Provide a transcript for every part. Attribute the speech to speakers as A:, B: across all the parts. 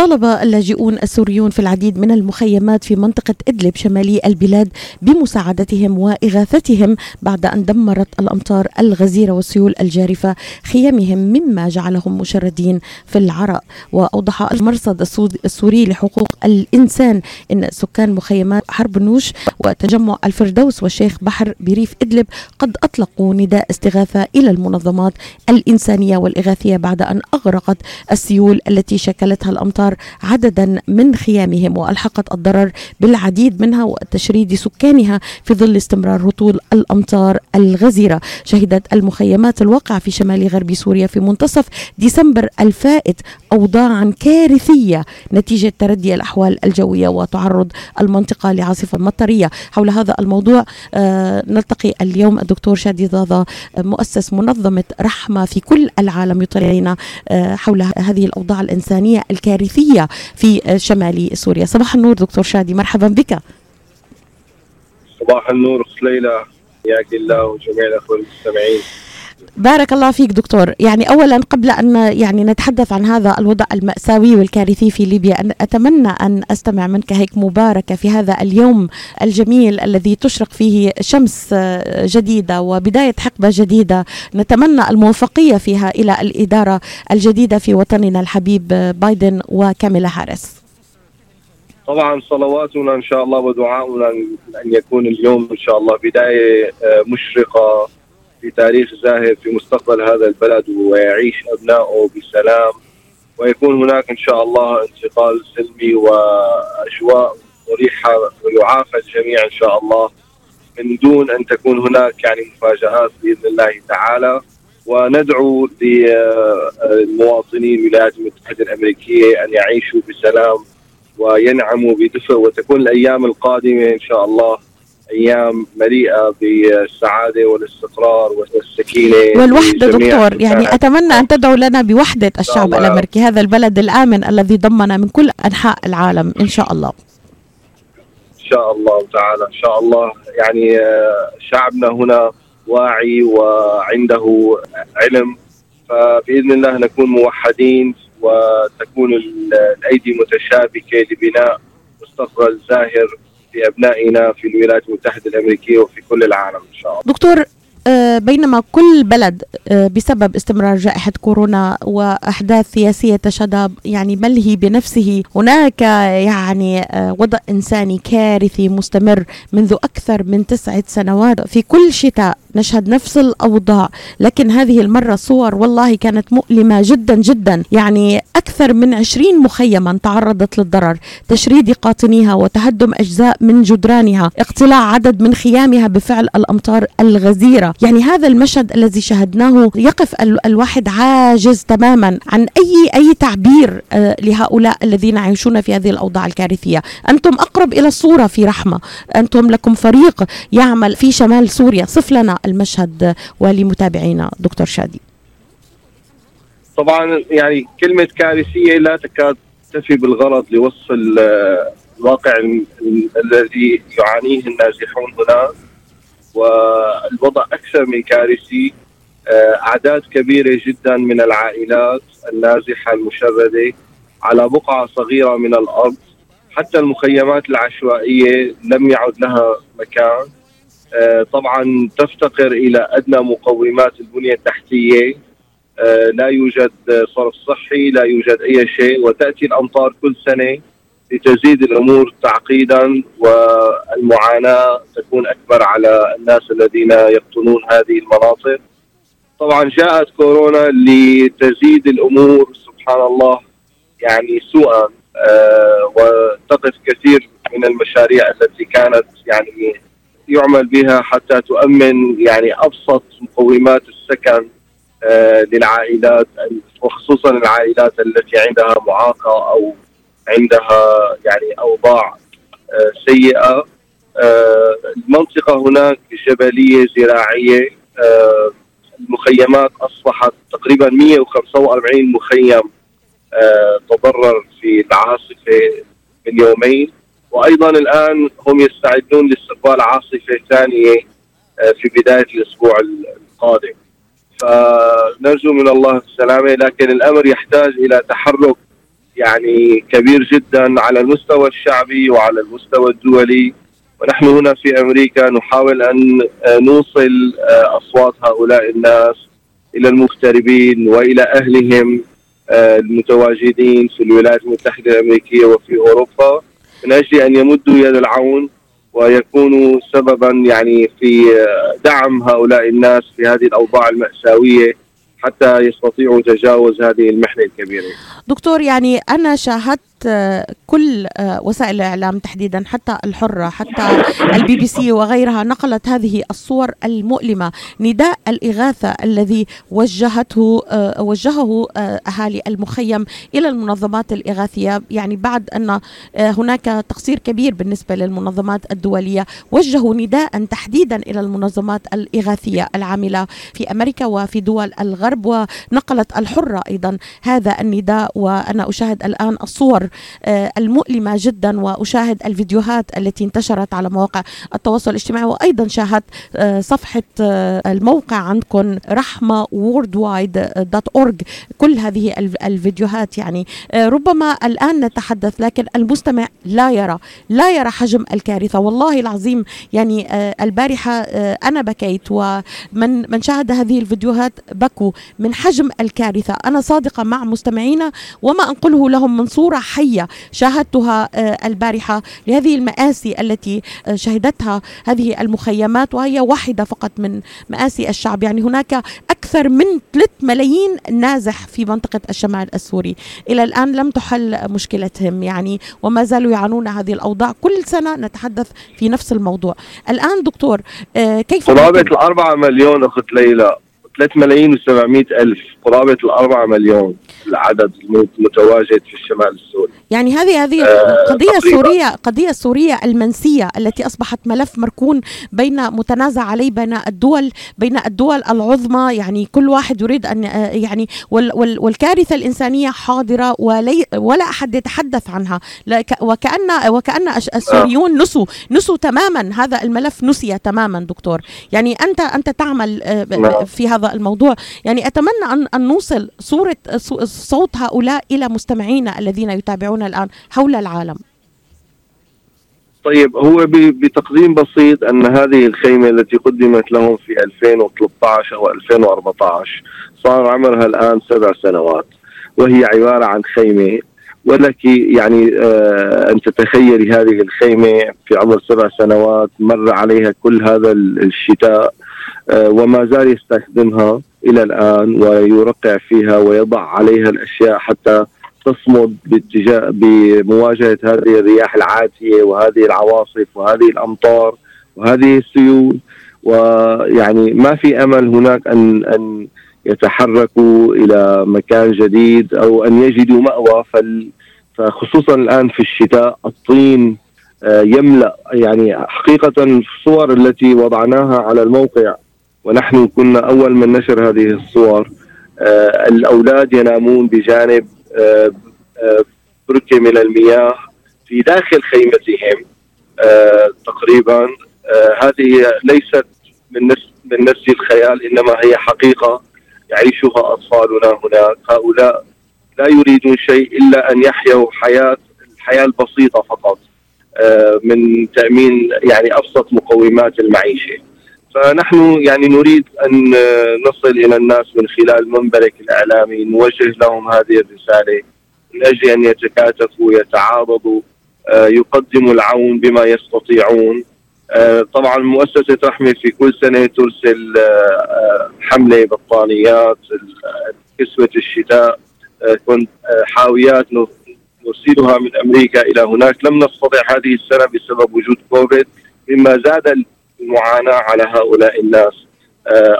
A: طالب اللاجئون السوريون في العديد من المخيمات في منطقة إدلب شمالي البلاد بمساعدتهم وإغاثتهم بعد أن دمرت الأمطار الغزيرة والسيول الجارفة خيامهم مما جعلهم مشردين في العراء. وأوضح المرصد السوري لحقوق الإنسان إن سكان مخيمات حرب نوش وتجمع الفردوس والشيخ بحر بريف إدلب قد أطلقوا نداء استغاثة إلى المنظمات الإنسانية والإغاثية بعد أن أغرقت السيول التي شكلتها الأمطار عددا من خيامهم وألحقت الضرر بالعديد منها وتشريد سكانها في ظل استمرار هطول الأمطار الغزيرة. شهدت المخيمات الواقعة في شمال غرب سوريا في منتصف ديسمبر الفائت أوضاعا كارثية نتيجة تردي الأحوال الجوية وتعرض المنطقة لعاصفة مطرية. حول هذا الموضوع آه نلتقي اليوم الدكتور شادي ضاضة مؤسس منظمة رحمة في كل العالم يطلعنا آه حول هذه الأوضاع الإنسانية الكارثية. في شمال سوريا. صباح النور دكتور شادي مرحبا بك.
B: صباح النور ليلى حياك الله وجميع الأخوة المستمعين.
A: بارك الله فيك دكتور. يعني اولا قبل أن يعني نتحدث عن هذا الوضع المأساوي والكارثي في ليبيا أن أتمنى أن أستمع منك هيك مباركة في هذا اليوم الجميل الذي تشرق فيه شمس جديدة وبداية حقبة جديدة. نتمنى الموفقية فيها إلى الإدارة الجديدة في وطننا الحبيب بايدن وكاميلا هاريس.
B: طبعا صلواتنا إن شاء الله ودعاؤنا أن يكون اليوم إن شاء الله بداية مشرقة في تاريخ زاهر في مستقبل هذا البلد ويعيش أبنائه بسلام ويكون هناك إن شاء الله انتقال سلمي وأجواء مريحة ويعافى الجميع إن شاء الله. من دون أن تكون هناك يعني مفاجآت بإذن الله تعالى. وندعو للمواطنين الولايات المتحدة الأمريكية أن يعيشوا بسلام وينعموا بدفء وتكون الأيام القادمة إن شاء الله أيام مليئة بالسعادة والاستقرار والسكينة
A: والوحدة دكتور يعني أتمنى أن تدعو لنا بوحدة الشعب الأمريكي هذا البلد الآمن الذي ضمنا من كل أنحاء العالم إن شاء الله.
B: إن شاء الله تعالى إن شاء الله. يعني شعبنا هنا واعي وعنده علم فبإذن الله نكون موحدين وتكون الأيدي متشابكة لبناء مستقبل زاهر في أبنائنا في الولايات المتحدة الأمريكية وفي كل العالم إن شاء الله.
A: دكتور بينما كل بلد بسبب استمرار جائحة كورونا وأحداث سياسية تشهد يعني ملهي بنفسه هناك يعني وضع إنساني كارثي مستمر منذ أكثر من تسعة سنوات في كل شتاء نشهد نفس الأوضاع. لكن هذه المرة صور والله كانت مؤلمة جدا جدا. يعني أكثر من عشرين مخيما تعرضت للضرر. تشريد قاطنيها وتهدم أجزاء من جدرانها. اقتلاع عدد من خيامها بفعل الأمطار الغزيرة. يعني هذا المشهد الذي شاهدناه يقف الواحد عاجز تماما عن أي أي تعبير لهؤلاء الذين يعيشون في هذه الأوضاع الكارثية. أنتم أقرب إلى الصورة في رحمة. أنتم لكم فريق يعمل في شمال سوريا. صف لنا المشهد ولمتابعينا دكتور شادي.
B: طبعا يعني كلمة كارثية لا تكاد تفي بالغرض لوصف الواقع الذي يعانيه النازحون هناك والوضع أكثر من كارثي أعداد كبيرة جدا من العائلات النازحة المشردة على بقعة صغيرة من الأرض. حتى المخيمات العشوائية لم يعد لها مكان. طبعا تفتقر إلى أدنى مقومات البنية التحتية. لا يوجد صرف صحي لا يوجد أي شيء وتأتي الأمطار كل سنة لتزيد الأمور تعقيدا والمعاناة تكون أكبر على الناس الذين يقطنون هذه المناطق. طبعا جاءت كورونا لتزيد الأمور سبحان الله يعني سوءا وتقف كثير من المشاريع التي كانت يعني يعمل بها حتى تؤمن يعني أبسط مقومات السكن آه للعائلات وخصوصا العائلات التي عندها معاقة أو عندها يعني أوضاع آه سيئة. آه المنطقة هناك جبلية زراعية المخيمات أصبحت تقريبا 145 مخيم تضرر في العاصفة من يومين. وأيضا الآن هم يستعدون لاستقبال عاصفة ثانية في بداية الأسبوع القادم. فنرجو من الله السلامة لكن الأمر يحتاج إلى تحرك يعني كبير جدا على المستوى الشعبي وعلى المستوى الدولي ونحن هنا في أمريكا نحاول أن نوصل أصوات هؤلاء الناس إلى المغتربين وإلى أهلهم المتواجدين في الولايات المتحدة الأمريكية وفي أوروبا من أجل أن يمدوا يد العون ويكونوا سببا يعني في دعم هؤلاء الناس في هذه الأوضاع المأساوية حتى يستطيعوا تجاوز هذه المحنة الكبيرة.
A: دكتور يعني أنا شاهدت كل وسائل الإعلام تحديدا حتى الحرة حتى البي بي سي وغيرها نقلت هذه الصور المؤلمة نداء الإغاثة الذي وجهته وجهه أهالي المخيم إلى المنظمات الإغاثية. يعني بعد أن هناك تقصير كبير بالنسبة للمنظمات الدولية وجهوا نداء تحديدا إلى المنظمات الإغاثية العاملة في أمريكا وفي دول الغرب ونقلت الحرة أيضا هذا النداء. وأنا أشاهد الآن الصور المؤلمة جدا وأشاهد الفيديوهات التي انتشرت على مواقع التواصل الاجتماعي. وأيضا شاهدت صفحة الموقع عندكم رحمة worldwide.org كل هذه الفيديوهات يعني. ربما الآن نتحدث لكن المستمع لا يرى لا يرى حجم الكارثة. والله العظيم يعني البارحة أنا بكيت ومن من شاهد هذه الفيديوهات بكوا من حجم الكارثة. أنا صادقة مع مستمعينا وما أنقله لهم من صورة حية شاهدتها البارحة لهذه المآسي التي شهدتها هذه المخيمات وهي واحدة فقط من مآسي الشعب. يعني هناك أكثر من 3 ملايين نازح في منطقة الشمال السوري. إلى الآن لم تحل مشكلتهم يعني وما زالوا يعانون هذه الأوضاع. كل سنة نتحدث في نفس الموضوع. الآن دكتور كيف
B: قرابة الأربعة مليون أخت ليلى. 3 ملايين و700 ألف قرابة الأربعة مليون العدد المتواجد في الشمال السوري.
A: يعني هذه هذه آه قضية سورية قضية سورية المنسية التي أصبحت ملف مركون بين متنازع عليه بين الدول بين الدول العظمى. يعني كل واحد يريد أن يعني وال وال والكارثة الإنسانية حاضرة ولي ولا أحد يتحدث عنها. وكأن وكأن السوريون نسوا نسوا تماما هذا الملف نسي تماما دكتور. يعني أنت أنت تعمل في هذا الموضوع. يعني أتمنى أن أن نوصل صورة صوت هؤلاء إلى مستمعينا الذين يتابعون الآن حول العالم.
B: طيب هو بتقديم بسيط أن هذه الخيمة التي قدمت لهم في 2013 أو 2014 صار عمرها الآن سبع سنوات وهي عبارة عن خيمة. ولك يعني آه أن تتخيلي هذه الخيمة في عمر سبع سنوات مر عليها كل هذا الشتاء. وما زال يستخدمها إلى الآن ويرقع فيها ويضع عليها الأشياء حتى تصمد باتجاه بمواجهة هذه الرياح العاتية وهذه العواصف وهذه الأمطار وهذه السيول. ويعني ما في أمل هناك ان أن يتحركوا إلى مكان جديد أو أن يجدوا مأوى. فخصوصا الآن في الشتاء الطين يملأ. يعني حقيقه الصور التي وضعناها على الموقع ونحن كنا أول من نشر هذه الصور. آه الأولاد ينامون بجانب آه آه بركه من المياه في داخل خيمتهم تقريبا. هذه ليست من نفس من نفس الخيال إنما هي حقيقة يعيشها أطفالنا هناك. هؤلاء لا يريدون شيء إلا أن يحيوا حياة الحياة البسيطة فقط من تأمين يعني أبسط مقومات المعيشة. فنحن يعني نريد أن نصل إلى الناس من خلال منبرك الإعلامي نوجه لهم هذه الرسالة من أجل أن يتكاتفوا ويتعاضدوا يقدموا العون بما يستطيعون. طبعا مؤسسة رحمة في كل سنة ترسل حملة بطانيات كسوة الشتاء. حاويات نرسلها من أمريكا إلى هناك. لم نستطع هذه السنة بسبب وجود كوفيد. مما زاد المعاناة على هؤلاء الناس.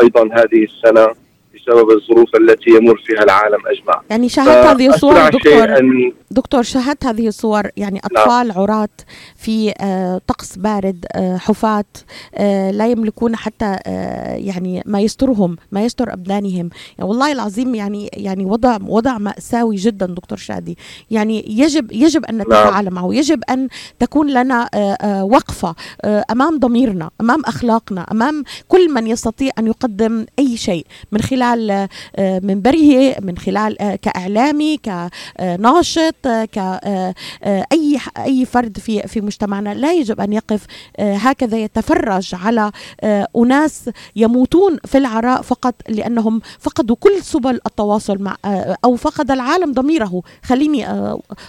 B: أيضا هذه السنة بسبب الظروف التي يمر فيها العالم أجمع.
A: يعني شاهدت هذه الصور دكتور أن... دكتور شاهدت هذه الصور يعني أطفال لا. عراة في آه طقس بارد آه حفاة آه لا يملكون حتى يعني ما يسترهم ما يستر أبدانهم. يعني والله العظيم يعني يعني وضع وضع مأساوي جدا دكتور شادي. يعني يجب يجب أن نتفاعل معه. يجب أن تكون لنا وقفة آه أمام ضميرنا أمام أخلاقنا أمام كل من يستطيع أن يقدم أي شيء من خلال خلال منبره من خلال كإعلامي كناشط كاي أي فرد في في مجتمعنا لا يجب أن يقف هكذا يتفرج على أناس يموتون في العراء فقط لأنهم فقدوا كل سبل التواصل مع أو فقد العالم ضميره. خليني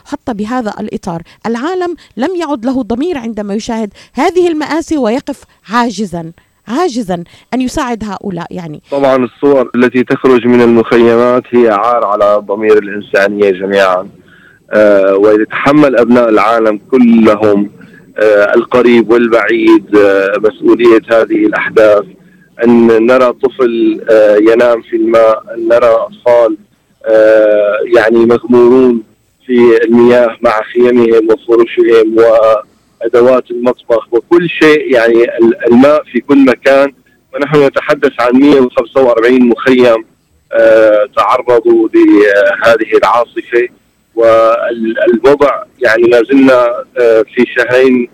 A: أحط بهذا الإطار. العالم لم يعد له ضمير عندما يشاهد هذه المآسي ويقف عاجزا. عاجزا أن يساعد هؤلاء يعني.
B: طبعا الصور التي تخرج من المخيمات هي عار على ضمير الإنسانية جميعا. آه ويتحمل أبناء العالم كلهم آه القريب والبعيد آه مسؤولية هذه الأحداث. أن نرى طفل آه ينام في الماء أن نرى أطفال آه يعني مغمورون في المياه مع خيمهم وفرشهم وادوات المطبخ وكل شيء يعني الماء في كل مكان. ونحن نتحدث عن 145 مخيم آه تعرضوا لهذه العاصفة. والوضع يعني ما زلنا آه في شهرين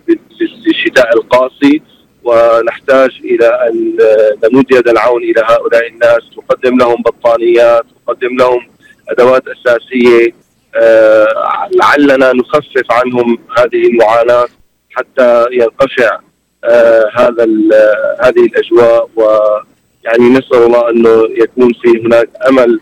B: للشتاء القاسي. ونحتاج إلى أن نمد يد العون إلى هؤلاء الناس. نقدم لهم بطانيات نقدم لهم أدوات أساسية آه لعلنا نخفف عنهم هذه المعاناة. حتى ينقشع آه هذا هذه الأجواء ويعني نسأل الله أنه يكون في هناك أمل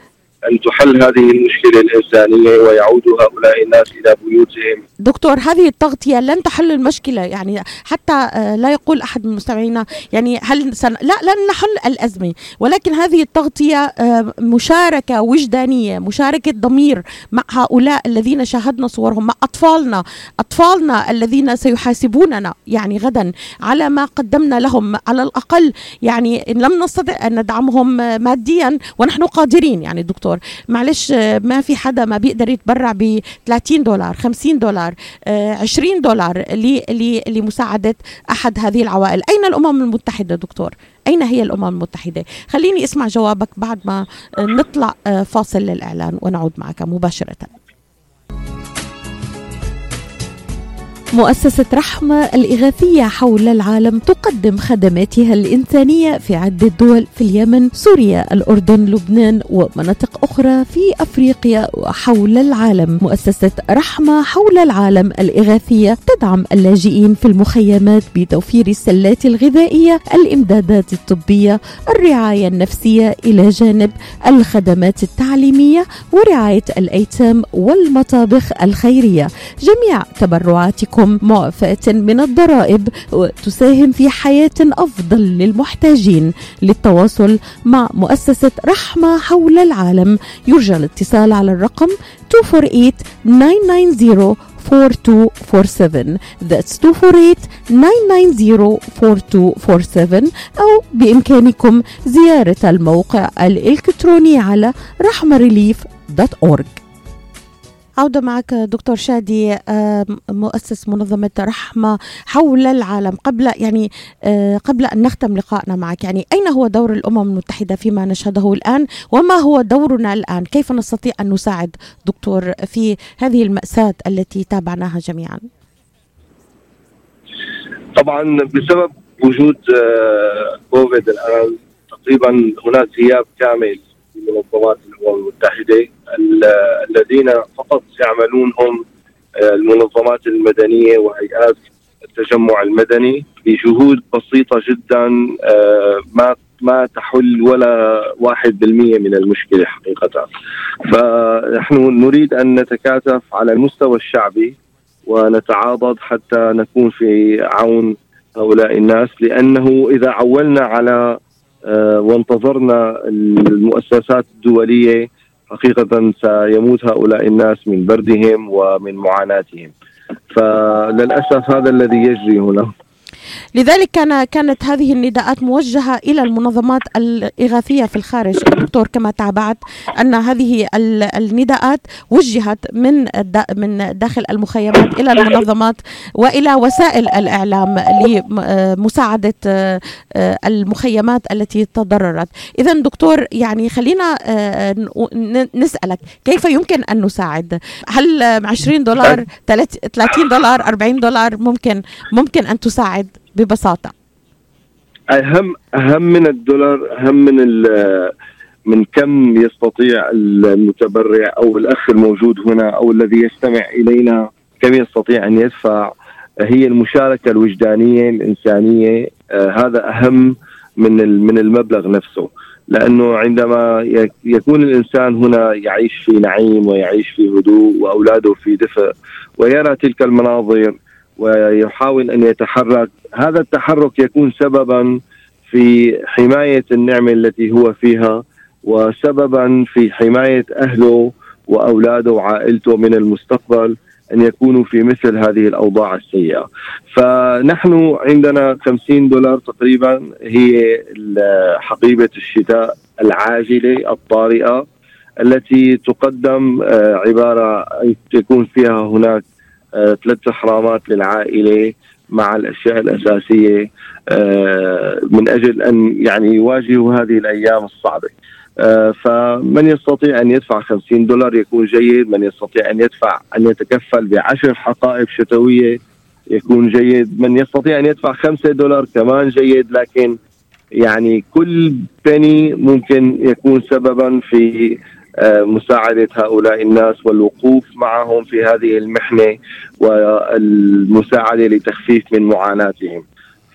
B: أن تحل هذه المشكلة الإنسانية ويعود هؤلاء الناس إلى بيوتهم.
A: دكتور هذه التغطية لن تحل المشكلة يعني حتى لا يقول أحد من مستمعينا يعني هل سن... لا لن نحل الأزمة ولكن هذه التغطية مشاركة وجدانية مشاركة ضمير مع هؤلاء الذين شاهدنا صورهم مع أطفالنا أطفالنا الذين سيحاسبوننا يعني غدا على ما قدمنا لهم على الأقل يعني إن لم نستطع أن ندعمهم ماديا ونحن قادرين يعني دكتور. دكتور معلش ما في حدا ما بيقدر يتبرع ب 30 دولار 50 دولار 20 دولار لمساعدة أحد هذه العوائل. أين الأمم المتحدة دكتور؟ أين هي الأمم المتحدة؟ خليني أسمع جوابك بعد ما نطلع فاصل للإعلان ونعود معك مباشرة. مؤسسة رحمة الإغاثية حول العالم تقدم خدماتها الإنسانية في عدة دول في اليمن، سوريا، الأردن، لبنان ومناطق أخرى في أفريقيا وحول العالم. مؤسسة رحمة حول العالم الإغاثية تدعم اللاجئين في المخيمات بتوفير السلات الغذائية، الإمدادات الطبية، الرعاية النفسية إلى جانب الخدمات التعليمية ورعاية الأيتام والمطابخ الخيرية. جميع تبرعاتكم لكم معفاة من الضرائب وتساهم في حياة أفضل للمحتاجين للتواصل مع مؤسسة رحمة حول العالم. يرجى الاتصال على الرقم 248 990 4247 That's 248-990-4247 أو بإمكانكم زيارة الموقع الإلكتروني على رحمريليف.org عودة معك دكتور شادي مؤسس منظمة رحمة حول العالم. قبل يعني قبل أن نختم لقائنا معك يعني أين هو دور الأمم المتحدة فيما نشهده الآن؟ وما هو دورنا الآن؟ كيف نستطيع أن نساعد دكتور في هذه المأساة التي تابعناها جميعا؟
B: طبعا بسبب وجود كوفيد الآن تقريبا هناك غياب كامل في منظمات الامم المتحده الذين فقط يعملون هم المنظمات المدنية وهيئات التجمع المدني بجهود بسيطة جدا ما ما تحل ولا واحد بالمية من المشكلة حقيقة. فنحن نريد أن نتكاتف على المستوى الشعبي ونتعاضد حتى نكون في عون هؤلاء الناس لأنه إذا عولنا على وانتظرنا المؤسسات الدولية حقيقة سيموت هؤلاء الناس من بردهم ومن معاناتهم. فللأسف هذا الذي يجري هنا.
A: لذلك كان كانت هذه النداءات موجهة إلى المنظمات الإغاثية في الخارج. دكتور كما تابعت أن هذه النداءات وجهت من من داخل المخيمات إلى المنظمات وإلى وسائل الإعلام لمساعدة المخيمات التي تضررت. اذا دكتور يعني خلينا نسألك كيف يمكن أن نساعد؟ هل 20 دولار 30 دولار 40 دولار ممكن ممكن أن تساعد؟ ببساطة.
B: اهم أهم من الدولار أهم من من كم يستطيع المتبرع أو الأخ الموجود هنا أو الذي يستمع إلينا كم يستطيع أن يدفع. هي المشاركة الوجدانية الإنسانية. آه، هذا أهم من من المبلغ نفسه. لأنه عندما يكون الإنسان هنا يعيش في نعيم ويعيش في هدوء وأولاده في دفء ويرى تلك المناظر ويحاول أن يتحرك هذا التحرك يكون سببا في حماية النعمة التي هو فيها وسببا في حماية أهله وأولاده وعائلته من المستقبل أن يكونوا في مثل هذه الأوضاع السيئة. فنحن عندنا 50 دولار تقريبا هي حقيبة الشتاء العاجلة الطارئة التي تقدم آه، عبارة يكون فيها هناك ثلاث حرامات للعائلة مع الأشياء الأساسية آه، من أجل أن يعني يواجهوا هذه الأيام الصعبة. آه، فمن يستطيع أن يدفع 50 دولار يكون جيد، من يستطيع أن يدفع أن يتكفل بعشر حقائب شتوية يكون جيد، من يستطيع أن يدفع 5 دولار كمان جيد لكن يعني كل بني ممكن يكون سببا في آه، مساعدة هؤلاء الناس والوقوف معهم في هذه المحنة والمساعدة لتخفيف من معاناتهم.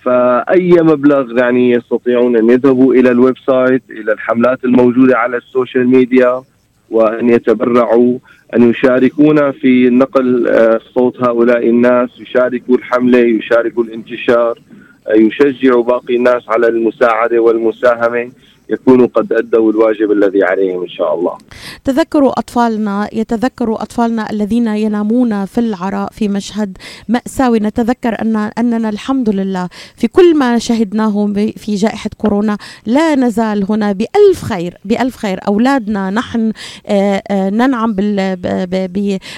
B: فأي مبلغ يعني يستطيعون أن يذهبوا إلى ال website إلى الحملات الموجودة على ال social media وأن يتبرعوا أن يشاركونا في نقل آه، صوت هؤلاء الناس يشاركوا الحملة يشاركوا الانتشار آه، يشجعوا باقي الناس على المساعدة والمساهمة. يكونوا قد أدوا الواجب الذي عليهم إن شاء الله.
A: تذكروا أطفالنا يتذكروا أطفالنا الذين ينامون في العراء في مشهد مأساوي نتذكر أن أننا الحمد لله في كل ما شهدناه في جائحة كورونا لا نزال هنا بألف خير بألف خير. أولادنا نحن آه، آه، ننعم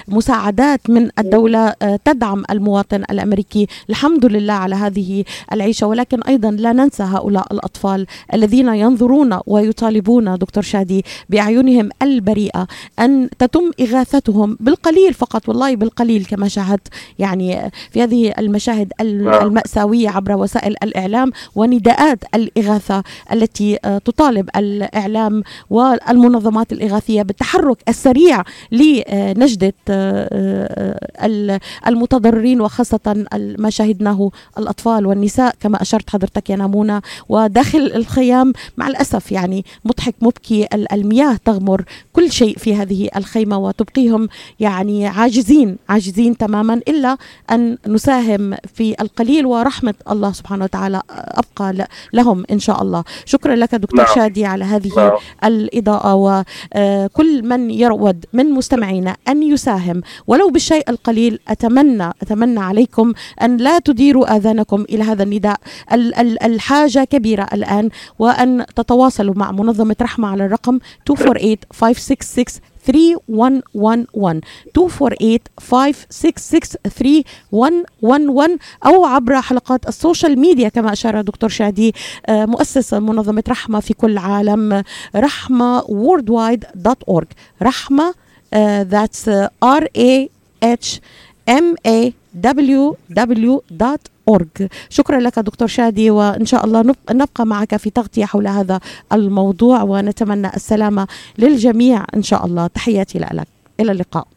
A: بمساعدات من الدولة آه، تدعم المواطن الأمريكي. الحمد لله على هذه العيشة. ولكن أيضا لا ننسى هؤلاء الأطفال الذين ينظرون يصرون ويطالبون دكتور شادي بأعينهم البريئة أن تتم إغاثتهم بالقليل فقط والله بالقليل كما شاهدت يعني في هذه المشاهد نعم. المأساوية عبر وسائل الإعلام ونداءات الإغاثة التي آه، تطالب الإعلام والمنظمات الإغاثية بالتحرك السريع لنجدة آه، المتضررين وخاصة ما شاهدناه الأطفال والنساء كما أشرت حضرتك يا نامونه وداخل الخيام مع الأسف للأسف يعني مضحك مبكي المياه تغمر كل شيء في هذه الخيمة وتبقيهم يعني عاجزين عاجزين تماما إلا أن نساهم في القليل ورحمة الله سبحانه وتعالى أبقى لهم إن شاء الله شكرا لك دكتور نعم. شادي على هذه نعم. الإضاءة وكل من يرود من مستمعينا أن يساهم ولو بالشيء القليل أتمنى أتمنى عليكم أن لا تديروا آذانكم إلى هذا النداء الحاجة كبيرة الآن وأن تتواصلوا تواصلوا مع منظمة رحمة على الرقم 248 566 3111 248 566 3111 أو عبر حلقات السوشيال ميديا كما أشار دكتور شادي آه، مؤسس منظمة رحمة في كل العالم رحمة worldwide.org رحمة uh, that's uh, R A H M A W W أورج شكرا لك دكتور شادي وإن شاء الله نبقى معك في تغطية حول هذا الموضوع ونتمنى السلامة للجميع إن شاء الله. تحياتي لك. إلى اللقاء.